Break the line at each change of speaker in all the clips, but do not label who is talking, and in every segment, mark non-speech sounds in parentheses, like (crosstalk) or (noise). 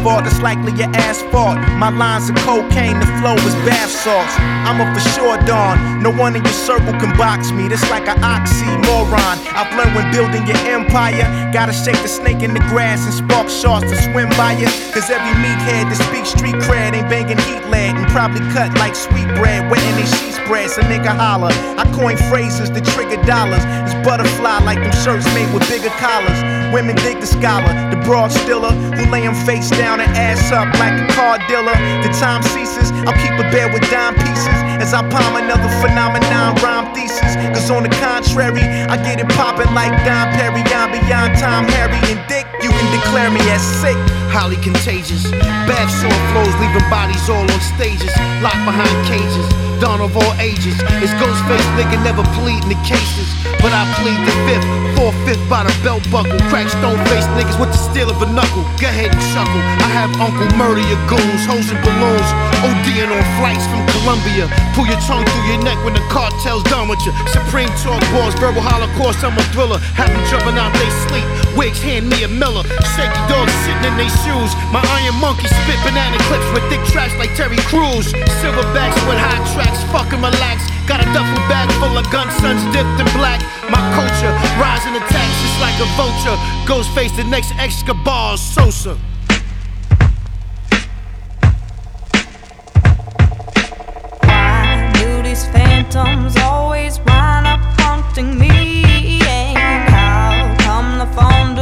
asphalt, it's likely your asphalt. My lines of cocaine, the flow is bath salts. I'm a for sure dawn. No one in your circle can box me. This like an oxymoron. I've learned when building your empire, gotta shake the snake in the grass and spark sharks to swim by you. Cause every meathead that speaks street cred ain't banging heat lead and probably cut like sweet bread, wetting they sheets bread. So nigga holler. I coin phrases that trigger dollars. It's butterfly like them shirts made with bigger collars. Women dig the scholar, the broad stiller, who lay 'em face down and ass up like a car dealer. The time ceases, I'll keep a bed with dime pieces as I palm another phenomenon rhyme thesis. Cause on the contrary, I get it poppin' like Don Perry. I'm beyond Tom, Harry, and Dick. You can declare me as sick.
highly contagious. Bath sore flows, leaving bodies all on stages, locked behind cages. Dawn of all ages. It's Ghostface nigga never pleading the cases, but I plead the fifth, four fifth by the belt buckle. Crack stone face niggas with the steel of a knuckle. Go ahead and chuckle. I have Uncle murder your goons, hoes and balloons, ODing on flights from Colombia. Pull your tongue through your neck when the cartel's done with you. Supreme talk balls, verbal holocaust. I'm a thriller. Have them jumping out they sleep. Wigs hand me a Miller. Shaky dogs sitting in their shoes. My iron monkey spit banana clips with thick tracks like Terry Crews. Silverbacks with high tracks, fucking relax. Got a duffel bag full of gun sons dipped in black. My culture, rising attacks just like a vulture. Ghostface the next Escobar Sosa.
Why do these phantoms always wind up haunting me? And how come the phone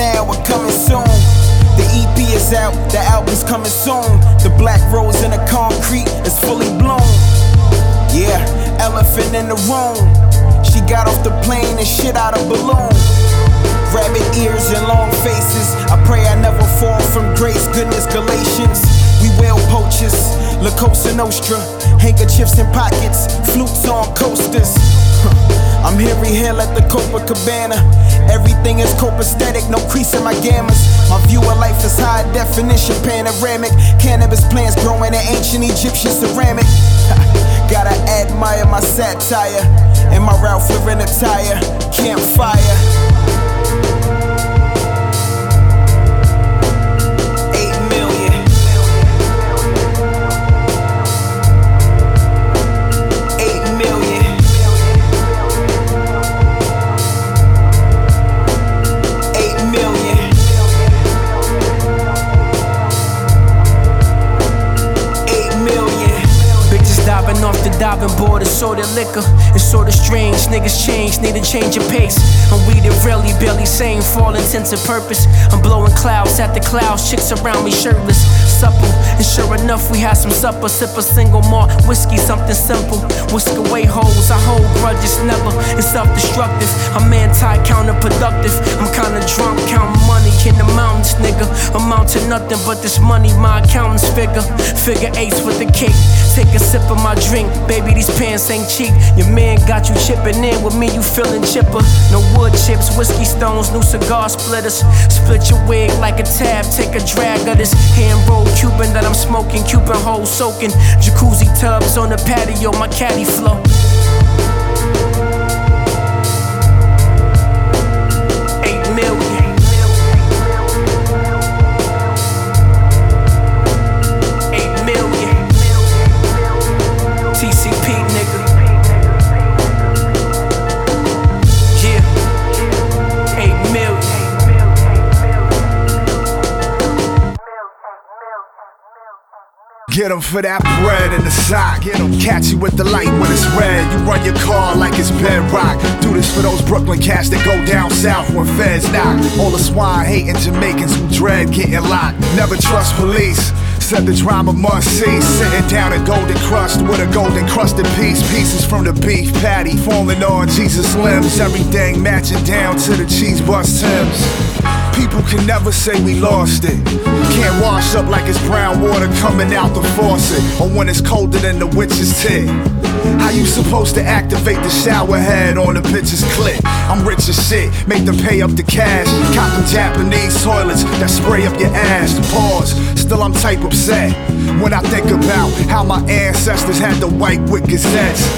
now are coming soon. The EP is out, the album's coming soon. The black rose in the concrete is fully blown. Yeah, elephant in the room. She got off the plane and shit out a balloon. Rabbit ears and long faces. I pray I never fall from grace, goodness, Galatians. We whale poachers, La Cosa Nostra. Handkerchiefs in pockets, flutes on coasters. Huh. I'm Henry Hill at the Copacabana. Everything is copacetic, no crease in my gammas. My view of life is high definition, panoramic. Cannabis plants growing in ancient Egyptian ceramic. Gotta admire my satire and my Ralph Lauren attire. Campfire.
And saw their liquor. It's sorta strange, niggas change, need a change of pace. I'm weeded really, barely sane for all intents and purpose. I'm blowing clouds at the clouds, chicks around me shirtless, supple. And sure enough, we had some supper. Sip a single malt whiskey, something simple. Whisk away holes, I hold grudges, never. It's self destructive. I'm anti counterproductive. I'm kinda drunk, counting money in the mountains, nigga. Amount to nothing but this money, my accountant's figure. Figure eights with the cake. Take a sip of my drink, baby. These pants ain't cheap. Your man got you chipping in with me, you feeling chipper. No wood chips, whiskey stones, new cigar splitters. Split your wig like a tab, take a drag of this hand rolled Cuban that I'm smoking. Cuban hole soaking. Jacuzzi tubs on the patio, my caddy flow.
Get 'em for that bread in the sock. Get 'em catch you with the light when it's red. You run your car like it's bedrock. Do this for those Brooklyn cats that go down south when feds knock. All the swine hating Jamaicans who dread getting locked. Never trust police. Said the drama must cease. Sitting down at Golden Krust with a golden crusted piece. Pieces from the beef patty falling on Jesus' limbs. Everything matching down to the cheese bus Tims. People can never say we lost it. Can't wash up like it's brown water coming out the faucet, or when it's colder than the witch's tit. How you supposed to activate the shower head on the bitch's clit? I'm rich as shit, make them pay up the cash. Cop them Japanese toilets that spray up your ass. Pause, still I'm type upset when I think about how my ancestors had to wipe with gazettes.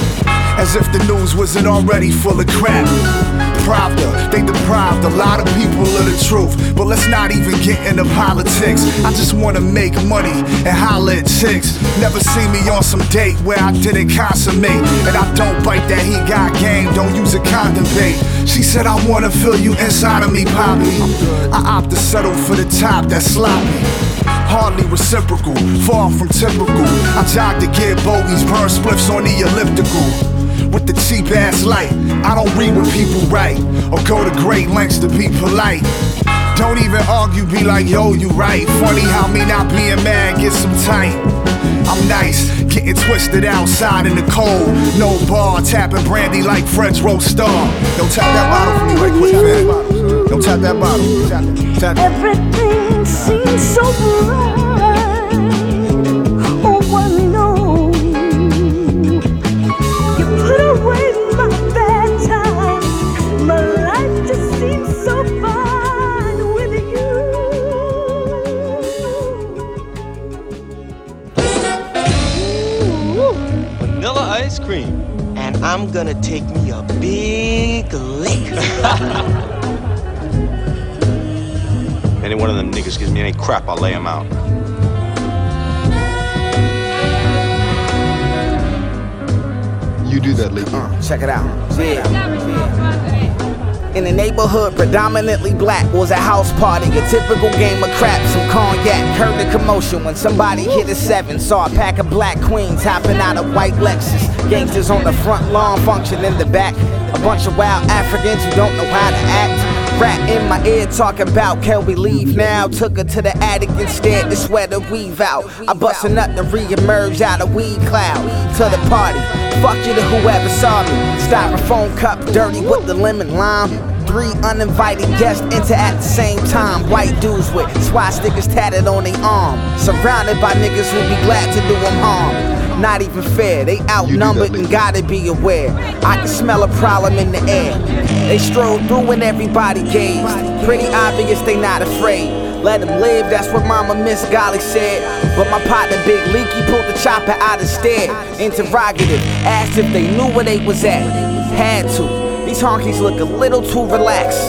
As if the news wasn't already full of crap. Pravda, they deprived a lot of people of the truth. But let's not even get into politics. I just wanna make money and holler at chicks. Never see me on some date where I didn't consummate. And I don't bite that he got game, don't use a condom bait. She said, I wanna feel you inside of me, Poppy. I opt to settle for the top, that's sloppy. Hardly reciprocal, far from typical. I jog to get bogeys, burn spliffs on the elliptical. With the cheap ass light, I don't read what people write or go to great lengths to be polite. Don't even argue, be like, yo, you right. Funny how me not being mad gets some tight. I'm nice, getting twisted outside in the cold. No bar, tapping brandy like Fred Astaire. Yo, tap that bottle for me right quick, man. Don't tap that bottle. Tap, tap.
Ice cream.
And I'm gonna take me a big lick. (laughs)
Any one of them niggas gives me any crap, I'll lay him out.
You do that, Leaky.
Uh, check it out. Yeah. In the neighborhood, predominantly black, was a house party. A typical game of crap, some cognac. Heard the commotion when somebody hit a seven. Saw a pack of black queens hopping out of white Lexus. Gangsters on the front lawn, function in the back. A bunch of wild Africans who don't know how to act. Rat in my ear talking about can we leave now? Took her to the attic instead to sweat the weave out. I bust a nut to re-emerge out of weed cloud to the party. Fuck you to whoever saw me. Styrofoam cup dirty with the lemon lime. Three uninvited guests enter at the same time. White dudes with swastikas tatted on their arm. Surrounded by niggas who be glad to do them harm. Not even fair, they outnumbered and gotta be aware. I can smell a problem in the air. They stroll through and everybody gazed. Pretty obvious they not afraid. Let them live, that's what Mama Miss Golly said. But my partner Big Leaky pulled the chopper out instead. Interrogative, asked if they knew where they was at. Had to. These honkies look a little too relaxed.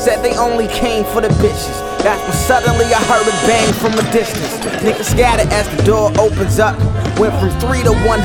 Said they only came for the bitches. That's when suddenly I heard a bang from a distance. Niggas scattered as the door opens up. Went from 3 to 100.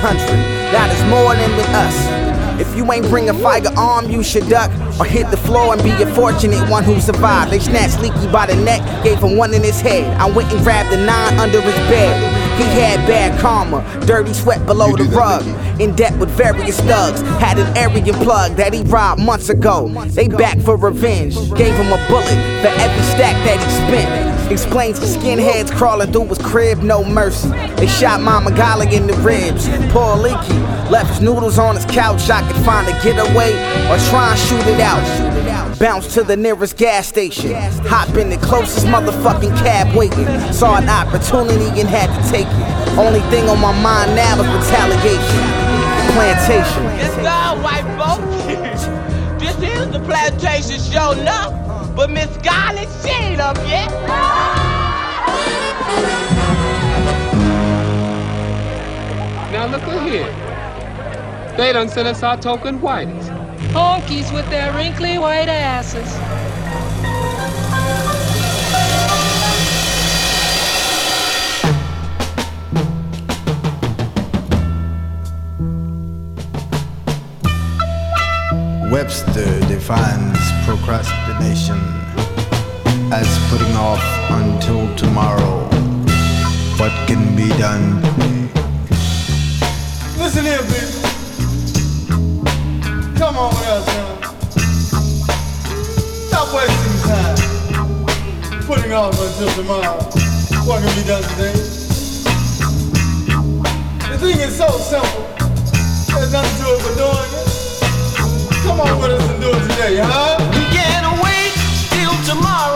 That is more than with us. If you ain't bring a firearm, you should duck or hit the floor and be a fortunate one who survived. They snatched Leaky by the neck, gave him one in his head. I went and grabbed the nine under his bed. He had bad karma, dirty sweat below the rug. In debt with various thugs, had an Aryan plug that he robbed months ago. They back for revenge, gave him a bullet for every stack that he spent. Explains the skinheads crawling through his crib, no mercy. They shot Mama Golly in the ribs. Poor Leaky left his noodles on his couch. I could find a getaway or try and shoot it out. Bounce to the nearest gas station. Hop in the closest motherfucking cab waiting. Saw an opportunity and had to take it. Only thing on my mind now is retaliation. Plantation.
It's God, white folks. (laughs) this is the plantation show now. But Miss Golly, she ain't up yet.
Now look at here. They done sent us our token whites.
Honkies with their wrinkly white asses.
Webster defines procrastination as putting off until tomorrow what can be done today.
Listen here, baby. Come on with us, man. Stop wasting time. Putting off until tomorrow. What can be done today? The thing is so simple. There's nothing to it but doing it. Come on with us and do it today, huh?
Tomorrow.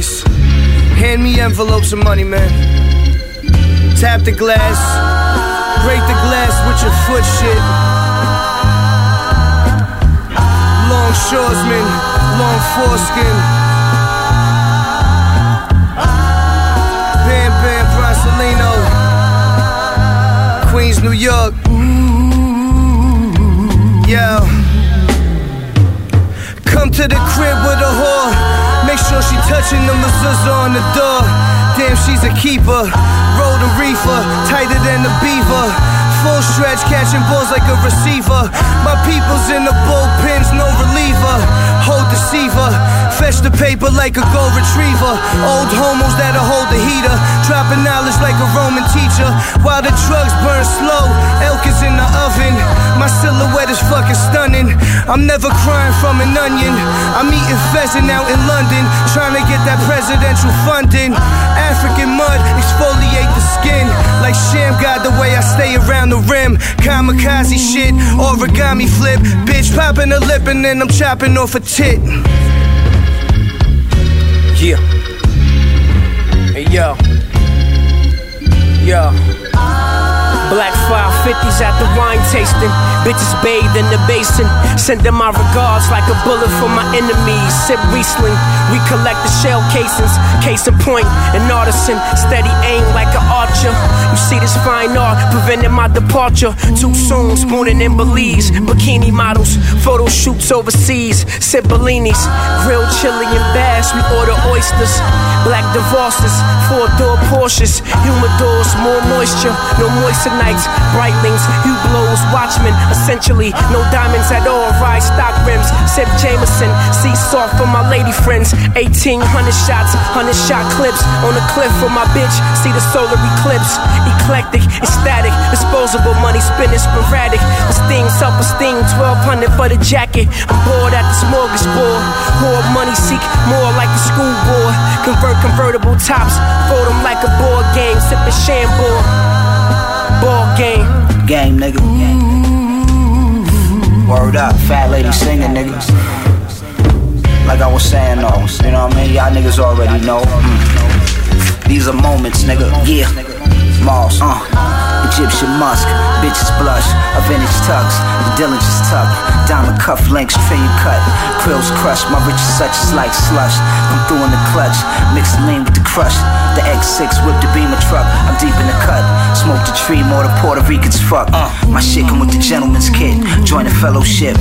Throw. Hand me envelopes of money, man. Tap the glass, break the glass with your foot shit. Longshoresman, long foreskin. Bam Bam Bronsolino, Queens, New York. Yo. Come to the crib with a whore. Make sure she touching the mezuzah on the door. Damn, she's a keeper. Roll the reefer, tighter than the beaver. Full stretch, catching balls like a receiver. My people's in the bullpens, no reliever. Hold deceiver, fetch the paper like a gold retriever. Old homos that'll hold the heater, dropping knowledge like a Roman teacher. While the drugs burn slow, elk is in the oven. My silhouette is fucking stunning. I'm never crying from an onion. I'm eating pheasant out in London, trying to get that presidential funding. African mud exfoliate the skin like Shammgod the way I stay around the rim. Kamikaze shit, origami flip. Bitch popping a lip and then I'm chopping off a tit. Yeah. Hey yo. Yo.
Black 550s at the wine tasting. Bitches bathed in the basin. Sending my regards like a bullet for my enemies. Sip Riesling. We collect the shell casings. Case in point, an artisan. Steady aim like an archer. You see this fine art preventing my departure. Too soon, spooning in Belize. Bikini models. Photo shoots overseas. Sip Bellinis. Grilled chili and bass. We order oysters. Black divorces. Four door Porsches. Humidors. More moisture. No moisture nights, Breitlings, hue blows, watchmen, essentially no diamonds at all. Ride stock rims, sip Jameson, soft for my lady friends. 1800 shots, 100 shot clips on the cliff for my bitch. See the solar eclipse, eclectic, ecstatic, disposable money spinning sporadic. Esteem, self esteem, 1200 for the jacket. I'm bored at the smorgasbord. More money seek more like a school board. Convert convertible tops, fold them like a board game, sipping Chambord. Ball game.
Game, nigga. Word up, fat lady singing, nigga. Like I was saying, though, you know what I mean? Y'all niggas already know. Mm. These are moments, nigga. Yeah. Moss, uh. Egyptian musk, bitches blush, a vintage tux, the diligence tuck, diamond cuff links, trillion cut, krills crushed, my riches such as like slush, come through in the clutch, mixed lean with the crush, the X6 whip the beamer truck, I'm deep in the cut, smoke the tree, more the Puerto Ricans fuck, uh, my shit come with the gentleman's kit, join the fellowship,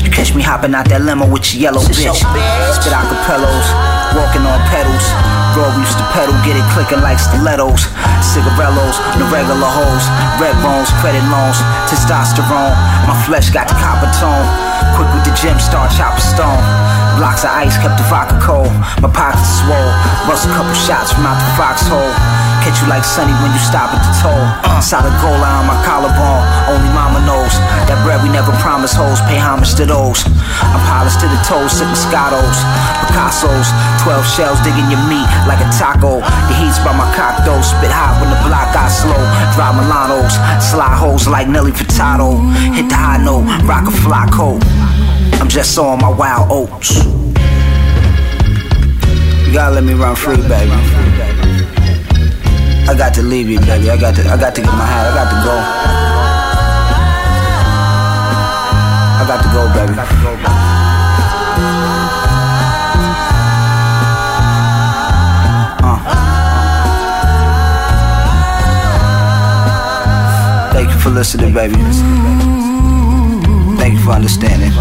you catch me hopping out that limo with your yellow bitch, spit acapellos, walking on pedals, Bro, we used to pedal, get it clicking like stilettos. Cigarellos, the regular hoes, red bones, credit loans, testosterone. My flesh got the copper tone. Quick with the gym, start chopper stone. Blocks of ice kept the vodka cold. My pockets swole. Bust a couple shots from out the foxhole. Catch you like Sonny when you stop at the toll. Solid gold line on my collarbone. Only mama knows that bread we never promised hoes. Pay homage to those. I'm polished to the toes, sipping Scottos, Picasso's. 12 shells digging your meat like a taco. The heat's by my cock though. Spit hot when the block got slow. Dry Milanos, slide hoes like Nelly Furtado. Hit the high note, rock a fly coat. I'm just on my wild oats. You gotta let me run free, baby. I got to leave you, baby. I got to, I got to get my hat. I got to go. I got to go, baby. Uh. Thank you for listening, baby. Thank you for understanding.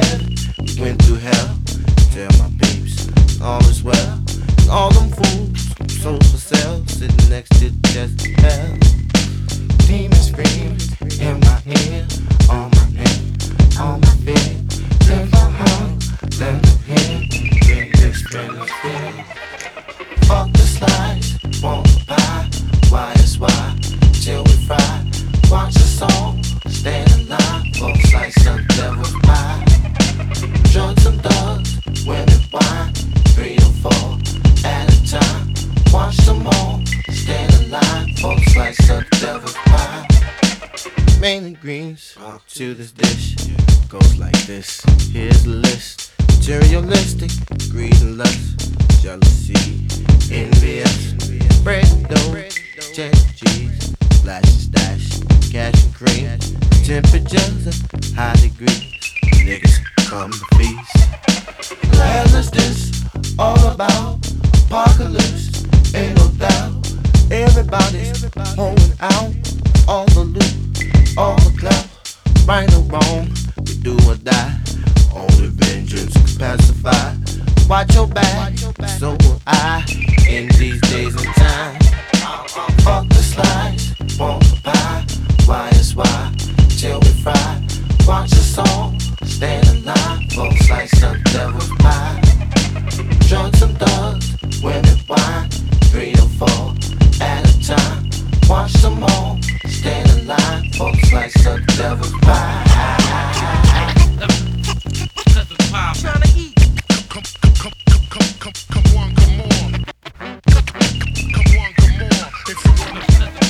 death. Went through hell. Tell my peeps, all is well. All them fools, sold for sale, sitting next to just hell. Demons scream in my ear, on my neck, on my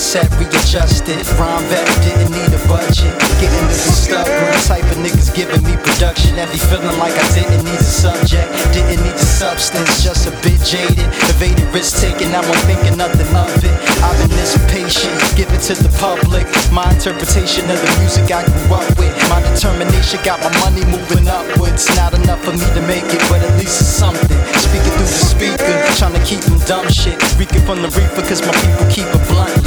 set readjusted. Rhyme vet didn't need a budget. Getting to be stubborn. Type of niggas giving me production. Be feeling like I didn't need a subject. Didn't need the substance, just a bit jaded. Evaded risk taking, now I'm thinking nothing of it. I've been this patient, give it to the public. My interpretation of the music I grew up with. My determination got my money moving upwards. Not enough for me to make it, but at least it's something. Speaking through the speaker, trying to keep them dumb shit. Reeking from the reefer, cause my people keep it blunt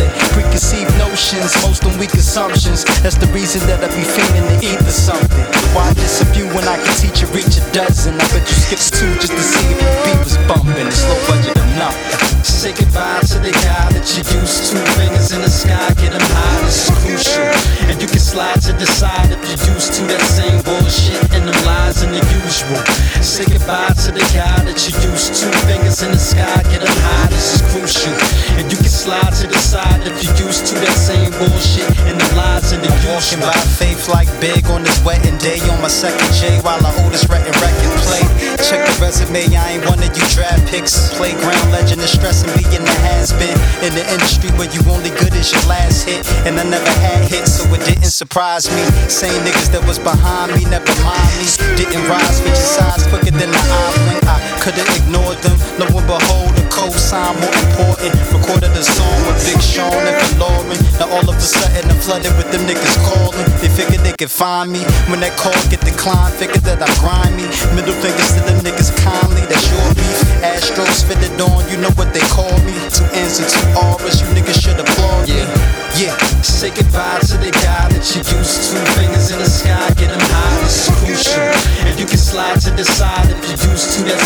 lit. Preconceived notions, most them weak assumptions. That's the reason that I be feeling to eat or something. Why diss a few when I can teach you reach a dozen? I bet you skips two just to see if the beat was bumping. It's low budget enough. Say goodbye to the guy that you used to. Fingers in the sky, get them high, this is crucial. And you can slide to the side if you're used to that same bullshit and them lies and the usual. Say goodbye to the guy that you used to. Fingers in the sky, get them high, this is crucial. And you can slide to the side if you're used to that same bullshit and the lies and the. Walking by faith like big on this wedding day on my second J while I Otis Redding record play. Check the resume, I ain't one of you draft picks. Playground legend is stressing being the has been in the industry where you only good as your last hit. And I never had hits, so it didn't surprise me. Same niggas that was behind me never mind me. Didn't rise with your size quicker than the eye blink. I could've ignored them. Lo and behold, cosign more important. Recorded a song with Big Sean and Lauren. Now all of a sudden I'm flooded with them niggas calling. They figured they could find me. When that call get declined, figured that I'm grimy. Middle fingers to them niggas kindly. That's your beef. Astros fitted on, you know what they call me. Two N's and two R's, you niggas should applaud me. Yeah, say goodbye to the guy that you used to. Fingers in the sky, get them high, this is crucial. And you can slide to the side if you're used to that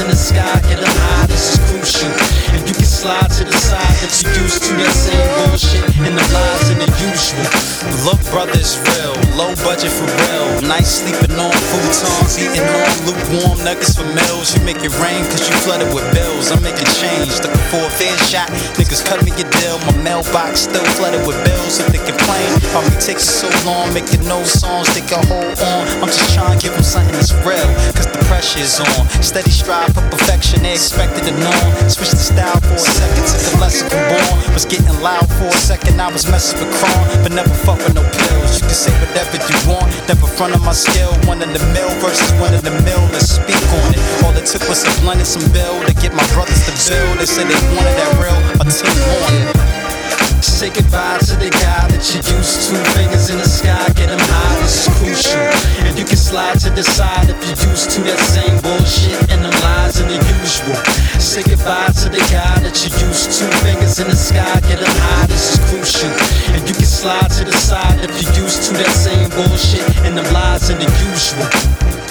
in the sky, get them high, this is crucial. You slide to the side if you're used to that same bullshit and the lies and the usual. Look, brother's real, low budget for real. Nice sleeping on futons, eating on lukewarm nuggets for meals. You make it rain cause you flooded with bills. I'm making change, looking for a fair shot. Niggas cut me a deal, my mailbox still flooded with bills. If they complain about me taking so long, making no songs, they can hold on. I'm just trying to give them something that's real, cause the pressure's on. Steady strive for perfection, they expected the norm. Switch the style for a second, took a lesson born. Was getting loud for a second, I was messing with Cron, but never fuck with no pills. You can say whatever you want, never front of my skill. One in the mill versus one in the mill, let's speak on it. All it took was some blunt and some bill to get my brothers to build. They said they wanted that real, team wanted. Say goodbye to the guy that you used to. Fingers in the sky, get him high, is crucial. And you can slide to the side if you're used to that same bullshit and them lies and the usual. Say goodbye to the guy that you used to. Fingers in the sky, get them high, this is crucial. And you can slide to the side if you're used to that same bullshit and them lies and the usual.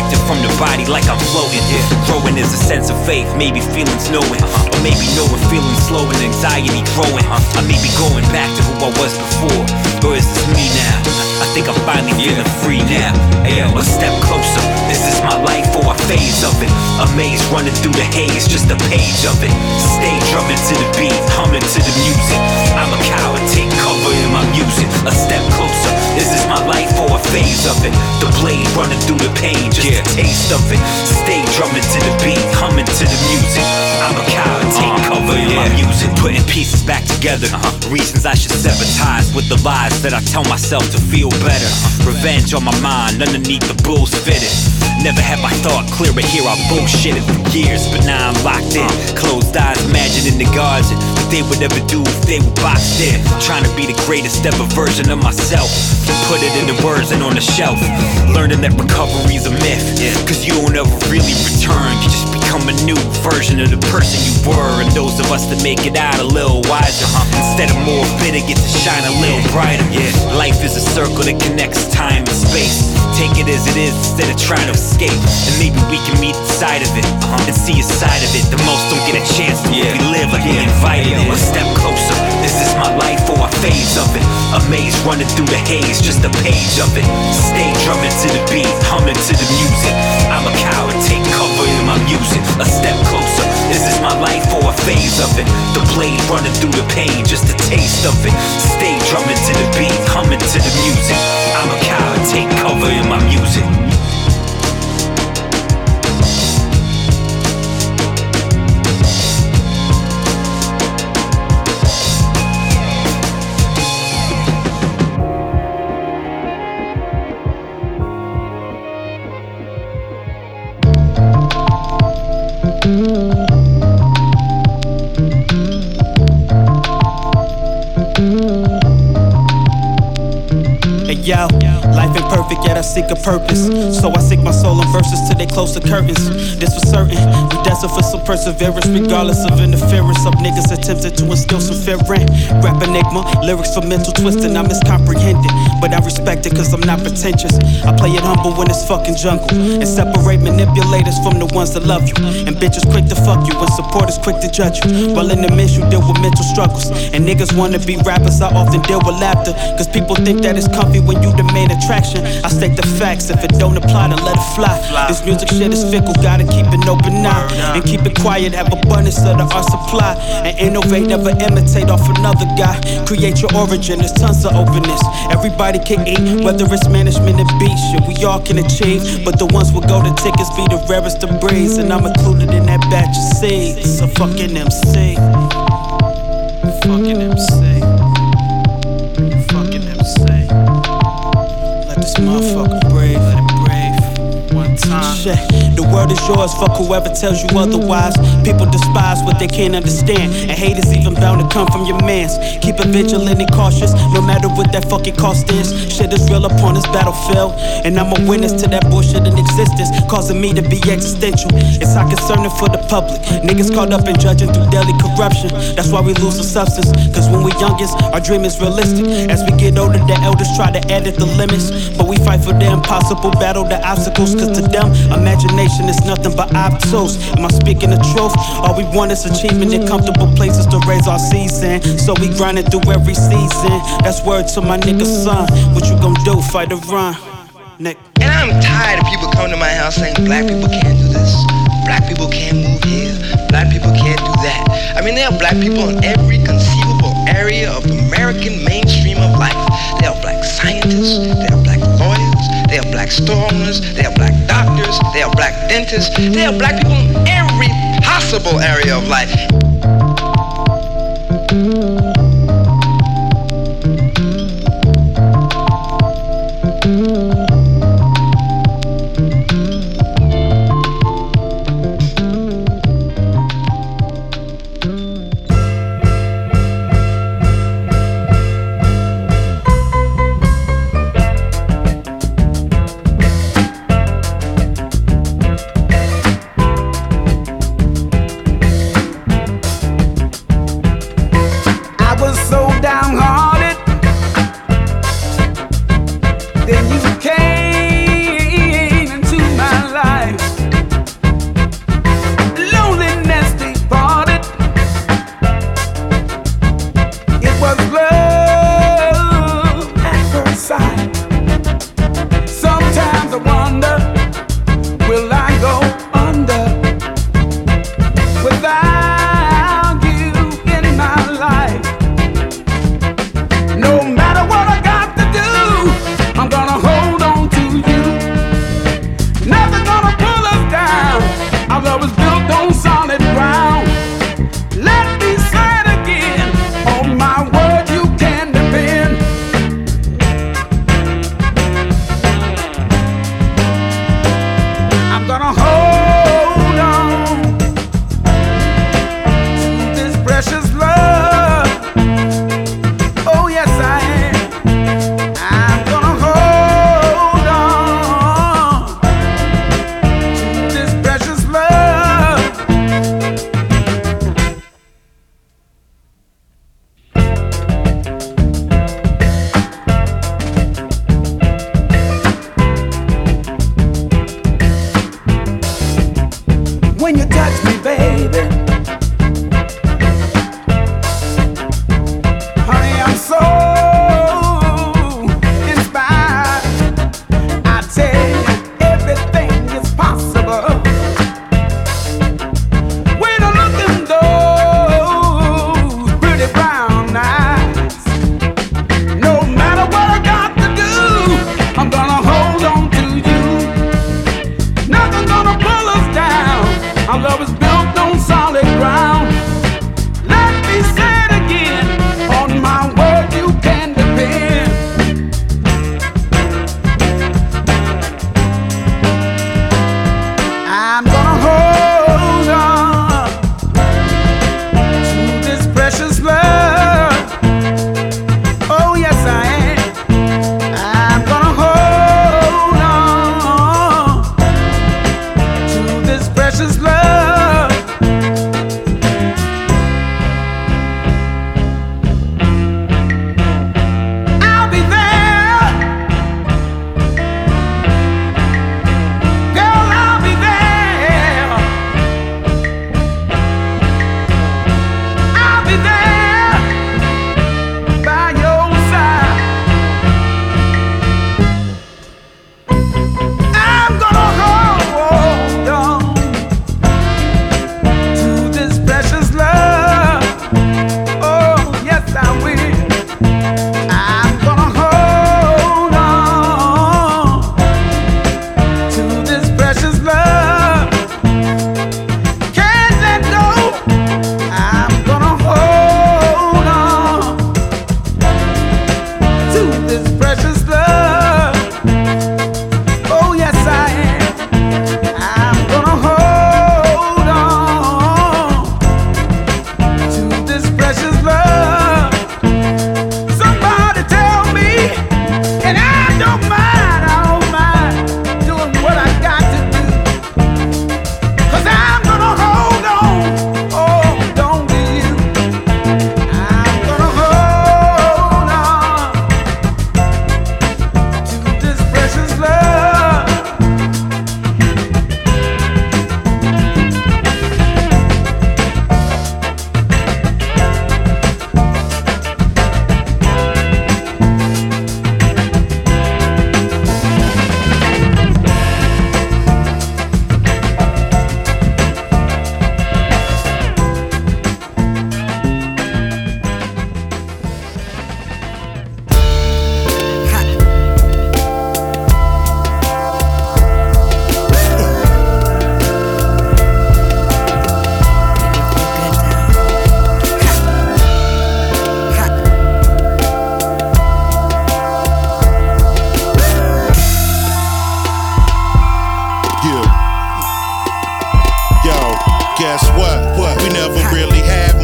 Disconnected from the body like I'm floating. Yeah. Growing is a sense of faith, maybe feelings knowing. Or maybe knowing feelings slow and anxiety growing. I may be going back to who I was before. Or is this me now? I think I'm finally feeling free now. Yo, a step closer. This is my life or a phase of it. A maze running through the haze, just a page of it. Stay drumming to the beat, humming to the music. I'm a coward, take cover in my music. A step closer. This is my life or a phase of it. The blade running through the pain, just a taste of it. Stay drumming to the beat, humming to the music. I'm a coward, take uh-huh. cover in my music. Putting pieces back together. Uh-huh. Reasons I should sever ties with the lies that I tell myself to feel better. Uh-huh. Revenge on my mind, underneath the bulls fitted. Never have I thought clear, but here. I bullshitted for years, but now I'm locked in. Closed eyes, imagining the guards and what they would ever do if they were boxed in. Trying to be the greatest ever version of myself. Put it into words and on the shelf. Learning that recovery's a myth. Cause you don't ever really return. You just become a new version of the person you were. And those of us that make it out a little wiser. Huh? Instead of more bitter, get to shine a little brighter. Yeah. Life is a circle that connects time and space. Take it as it is instead of trying to escape. And maybe we can meet inside of it uh-huh, and see a side of it. The most don't get a chance to really live like we invited it. A step closer. This is my life or a phase of it. A maze running through the haze, just a page of it. Stay drumming to the beat, humming to the music. I'm a coward, take cover in my music. A step closer. This is my life or a phase of it. The blade running through the pain, just a taste of it. Stay drumming to the beat, humming to the music. I'm a coward, take cover in my music.
Life ain't perfect, yet I seek a purpose. So I seek my soul in verses till they close the curtains. This for certain, we destined for some perseverance, regardless of interference. Some niggas attempted to instill some fear in. Rap enigma, lyrics for mental twisting, I'm miscomprehended. But I respect it cause I'm not pretentious. I play it humble when it's fucking jungle. And separate manipulators from the ones that love you. And bitches quick to fuck you, and supporters quick to judge you. While in the midst, you deal with mental struggles. And niggas wanna be rappers, I often deal with laughter. Cause people think that it's comfy when you main attraction. I state the facts, if it don't apply, then let it fly. This music shit is fickle, gotta keep an open eye. And keep it quiet, have abundance of the art supply. And innovate, never imitate off another guy. Create your origin, there's tons of openness. Everybody can eat, whether it's management and beat shit, we all can achieve. But the ones with golden tickets be the rarest of breeds. And I'm included in that batch of seeds. So fucking MC. Fucking MC. Motherfucker breathe. Let it breathe. One time. Shit. The world is yours, fuck whoever tells you otherwise. People despise what they can't understand. And hate is even bound to come from your mans. Keep it vigilant and cautious, no matter what that fucking cost is. Shit is real upon this battlefield. And I'm a witness to that bullshit in existence, causing me to be existential. It's not concerning for the public. Niggas caught up in judging through daily corruption. That's why we lose the substance. Cause when we youngest, our dream is realistic. As we get older, the elders try to edit the limits. But we fight for the impossible, battle the obstacles. Cause to them, imagination is nothing but obtuse. Am I speaking the truth? All we want is achievement and comfortable places to raise our season. So we grinding through every season. That's word to my nigga son. What you gonna do? Fight or run? Nick.
And I'm tired of people coming to my house saying black people can't do this. Black people can't move here. Black people can't do that. I mean, there are black people in every conceivable area of American mainstream of life. There are black scientists. There are black lawyers. They are black stormers. They are black doctors. They are black dentists. They are black people in every possible area of life.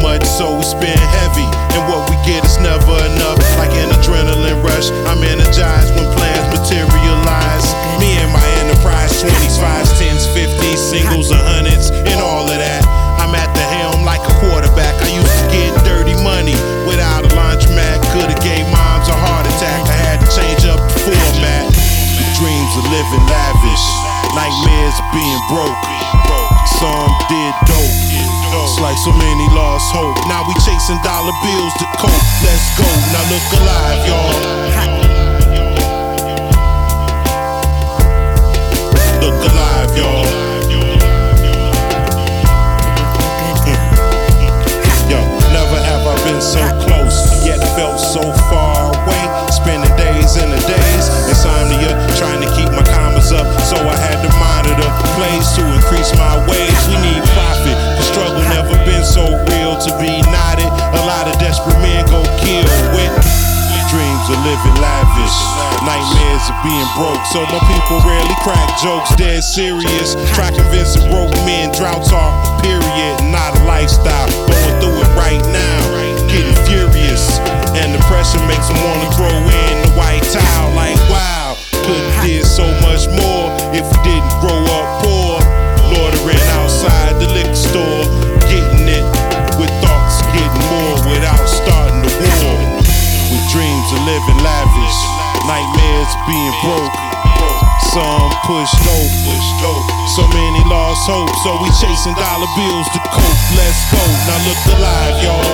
Much, so we spend heavy. And what we get is never enough. Like an adrenaline rush, I'm energized when plans materialize. Me and my enterprise 20s, 5s, 10s, 50s, singles, and hundreds, and all of that. I'm at the helm like a quarterback. I used to get dirty money without a laundromat. Could've gave moms a heart attack. I had to change up the format. Dreams of living lavish, nightmares of being broke. Some did dope. It's like so many lost hope. Now we chasing dollar bills to cope. Let's go. Now look alive, y'all. Look alive, y'all. Yo, never have I been so close, yet felt so far away. Spending days and the days, insomnia, trying up. So I had to monitor plays to increase my wage. We need profit. The struggle never been so real to be knotted. A lot of desperate men go kill with dreams of living lavish. Nightmares of being broke. So my people rarely crack jokes, dead serious. Try convincing broke men droughts are period, not a lifestyle. Going through it right now, getting furious. And the pressure makes them wanna throw in the white towel. Like, wow, could've did so much more if we didn't grow up poor. Loitering outside the liquor store, getting it with thoughts getting more without starting the war. With dreams of living lavish, nightmares being broke. Some pushed dope, so many lost lost hope, so we chasing dollar bills to cope. Let's go. Now look alive, y'all.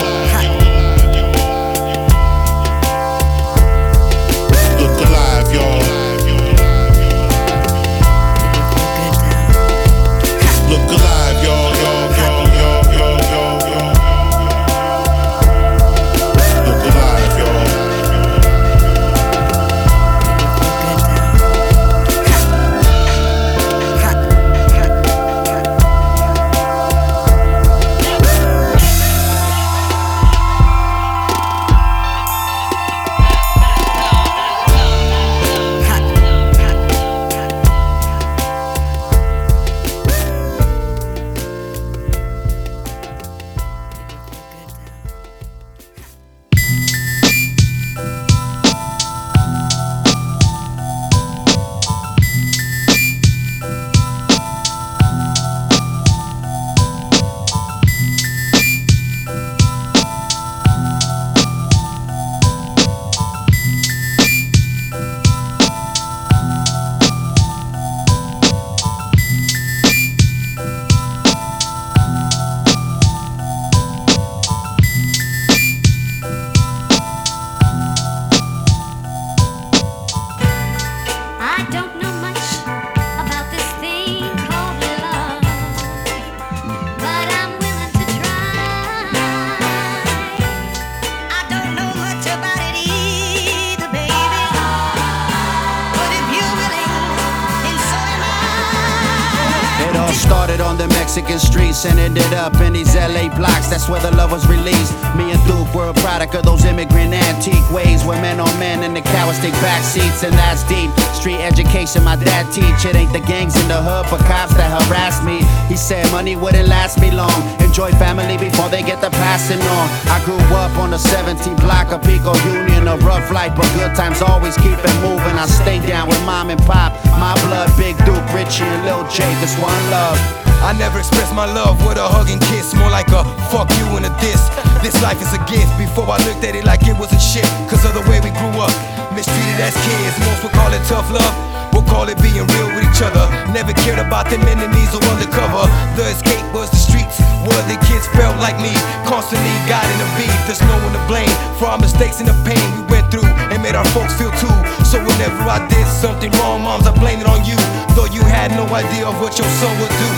Dad teach. It ain't the gangs in the hood, but cops that harass me. He said money wouldn't last me long. Enjoy family before they get the passing on. I grew up on the 17th block of Pico Union, a rough life, but good times always keep it moving. I stay down with mom and pop, my blood, Big Duke, Richie, and Lil J. This one love.
I never expressed my love with a hug and kiss, more like a fuck you and a diss. This life is a gift. Before I looked at it like it was a shit, cause of the way we grew up. Mistreated as kids, most would call it tough love. We'll call it being real with each other. Never cared about them enemies or undercover. The escape was the streets, where the kids felt like me. Constantly guiding the beat. There's no one to blame for our mistakes and the pain we went through and made our folks feel too. So whenever I did something wrong, moms, I blame it on you. Though you had no idea of what your son would do.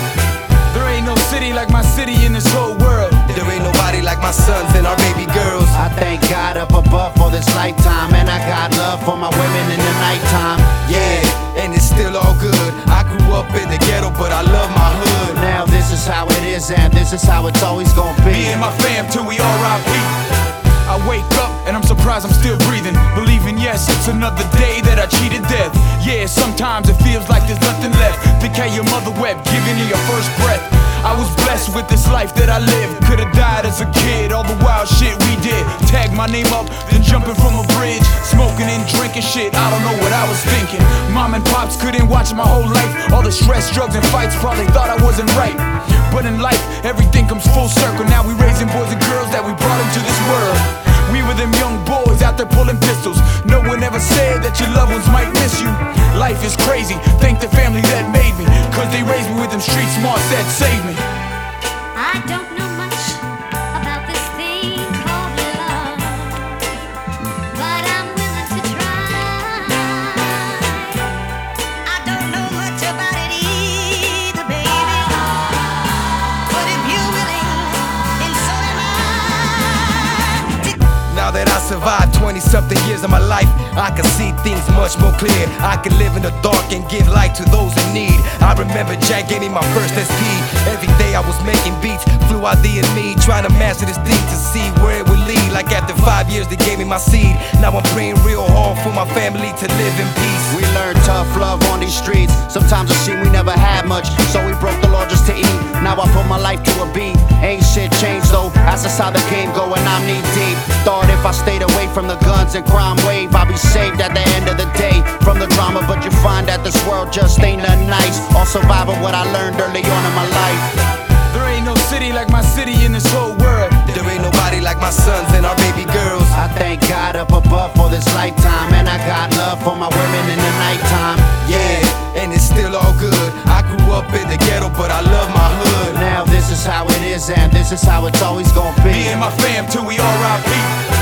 There ain't no city like my city in this whole world.
There ain't nobody like my sons and our baby girls.
I thank God up above for this lifetime, and I got love for my women in the nighttime.
Yeah, and it's still all good. I grew up in the ghetto, but I love my hood.
Now this is how it is, and this is how it's always gonna be.
Me and my fam till we RIP. I wake up and I'm surprised I'm still breathing. Believing, yes, it's another day that I cheated death. Yeah, sometimes it feels like there's nothing left. How your mother wept, giving you your first breath. I was blessed with this life that I lived. Could've died as a kid, all the wild shit we did. Tag my name up, then jumping from a bridge. Smoking and drinking shit, I don't know what I was thinking. Mom and pops couldn't watch my whole life. All the stress, drugs, and fights probably thought I wasn't right. But in life, everything comes full circle. Now we raising boys and girls that we brought into this world. We were them young boys out there pulling pistols. No one ever said that your loved ones might miss you. Life is crazy. Thank the family that made me. Cause they raised me with them street smarts that saved me.
I don't
20 years of my life, I can see things much more clear. I can live in the dark and give light to those in need. I remember Jack me my first SP. Every day I was making beats, flew out the and me, trying to master this thing to see where. Like after five years, they gave me my seed. Now I'm praying real hard for my family to live in peace.
We learned tough love on these streets. Sometimes it seemed we never had much, so we broke the law just to eat. Now I put my life to a beat. Ain't shit changed though. That's just how the game go, and I'm knee deep. Thought if I stayed away from the guns and crime wave, I'd be saved at the end of the day from the drama. But you find that this world just ain't nothing nice. All surviving what I learned early on in my life.
There ain't no city like my city in this whole world.
There ain't nobody like my sons and our baby girls.
I thank God up above for this lifetime, and I got love for my women in the nighttime.
Yeah, and it's still all good. I grew up in the ghetto, but I love
my hood. Now this is how it is, and this is how it's always gonna be.
Me and my fam till we R.I.P.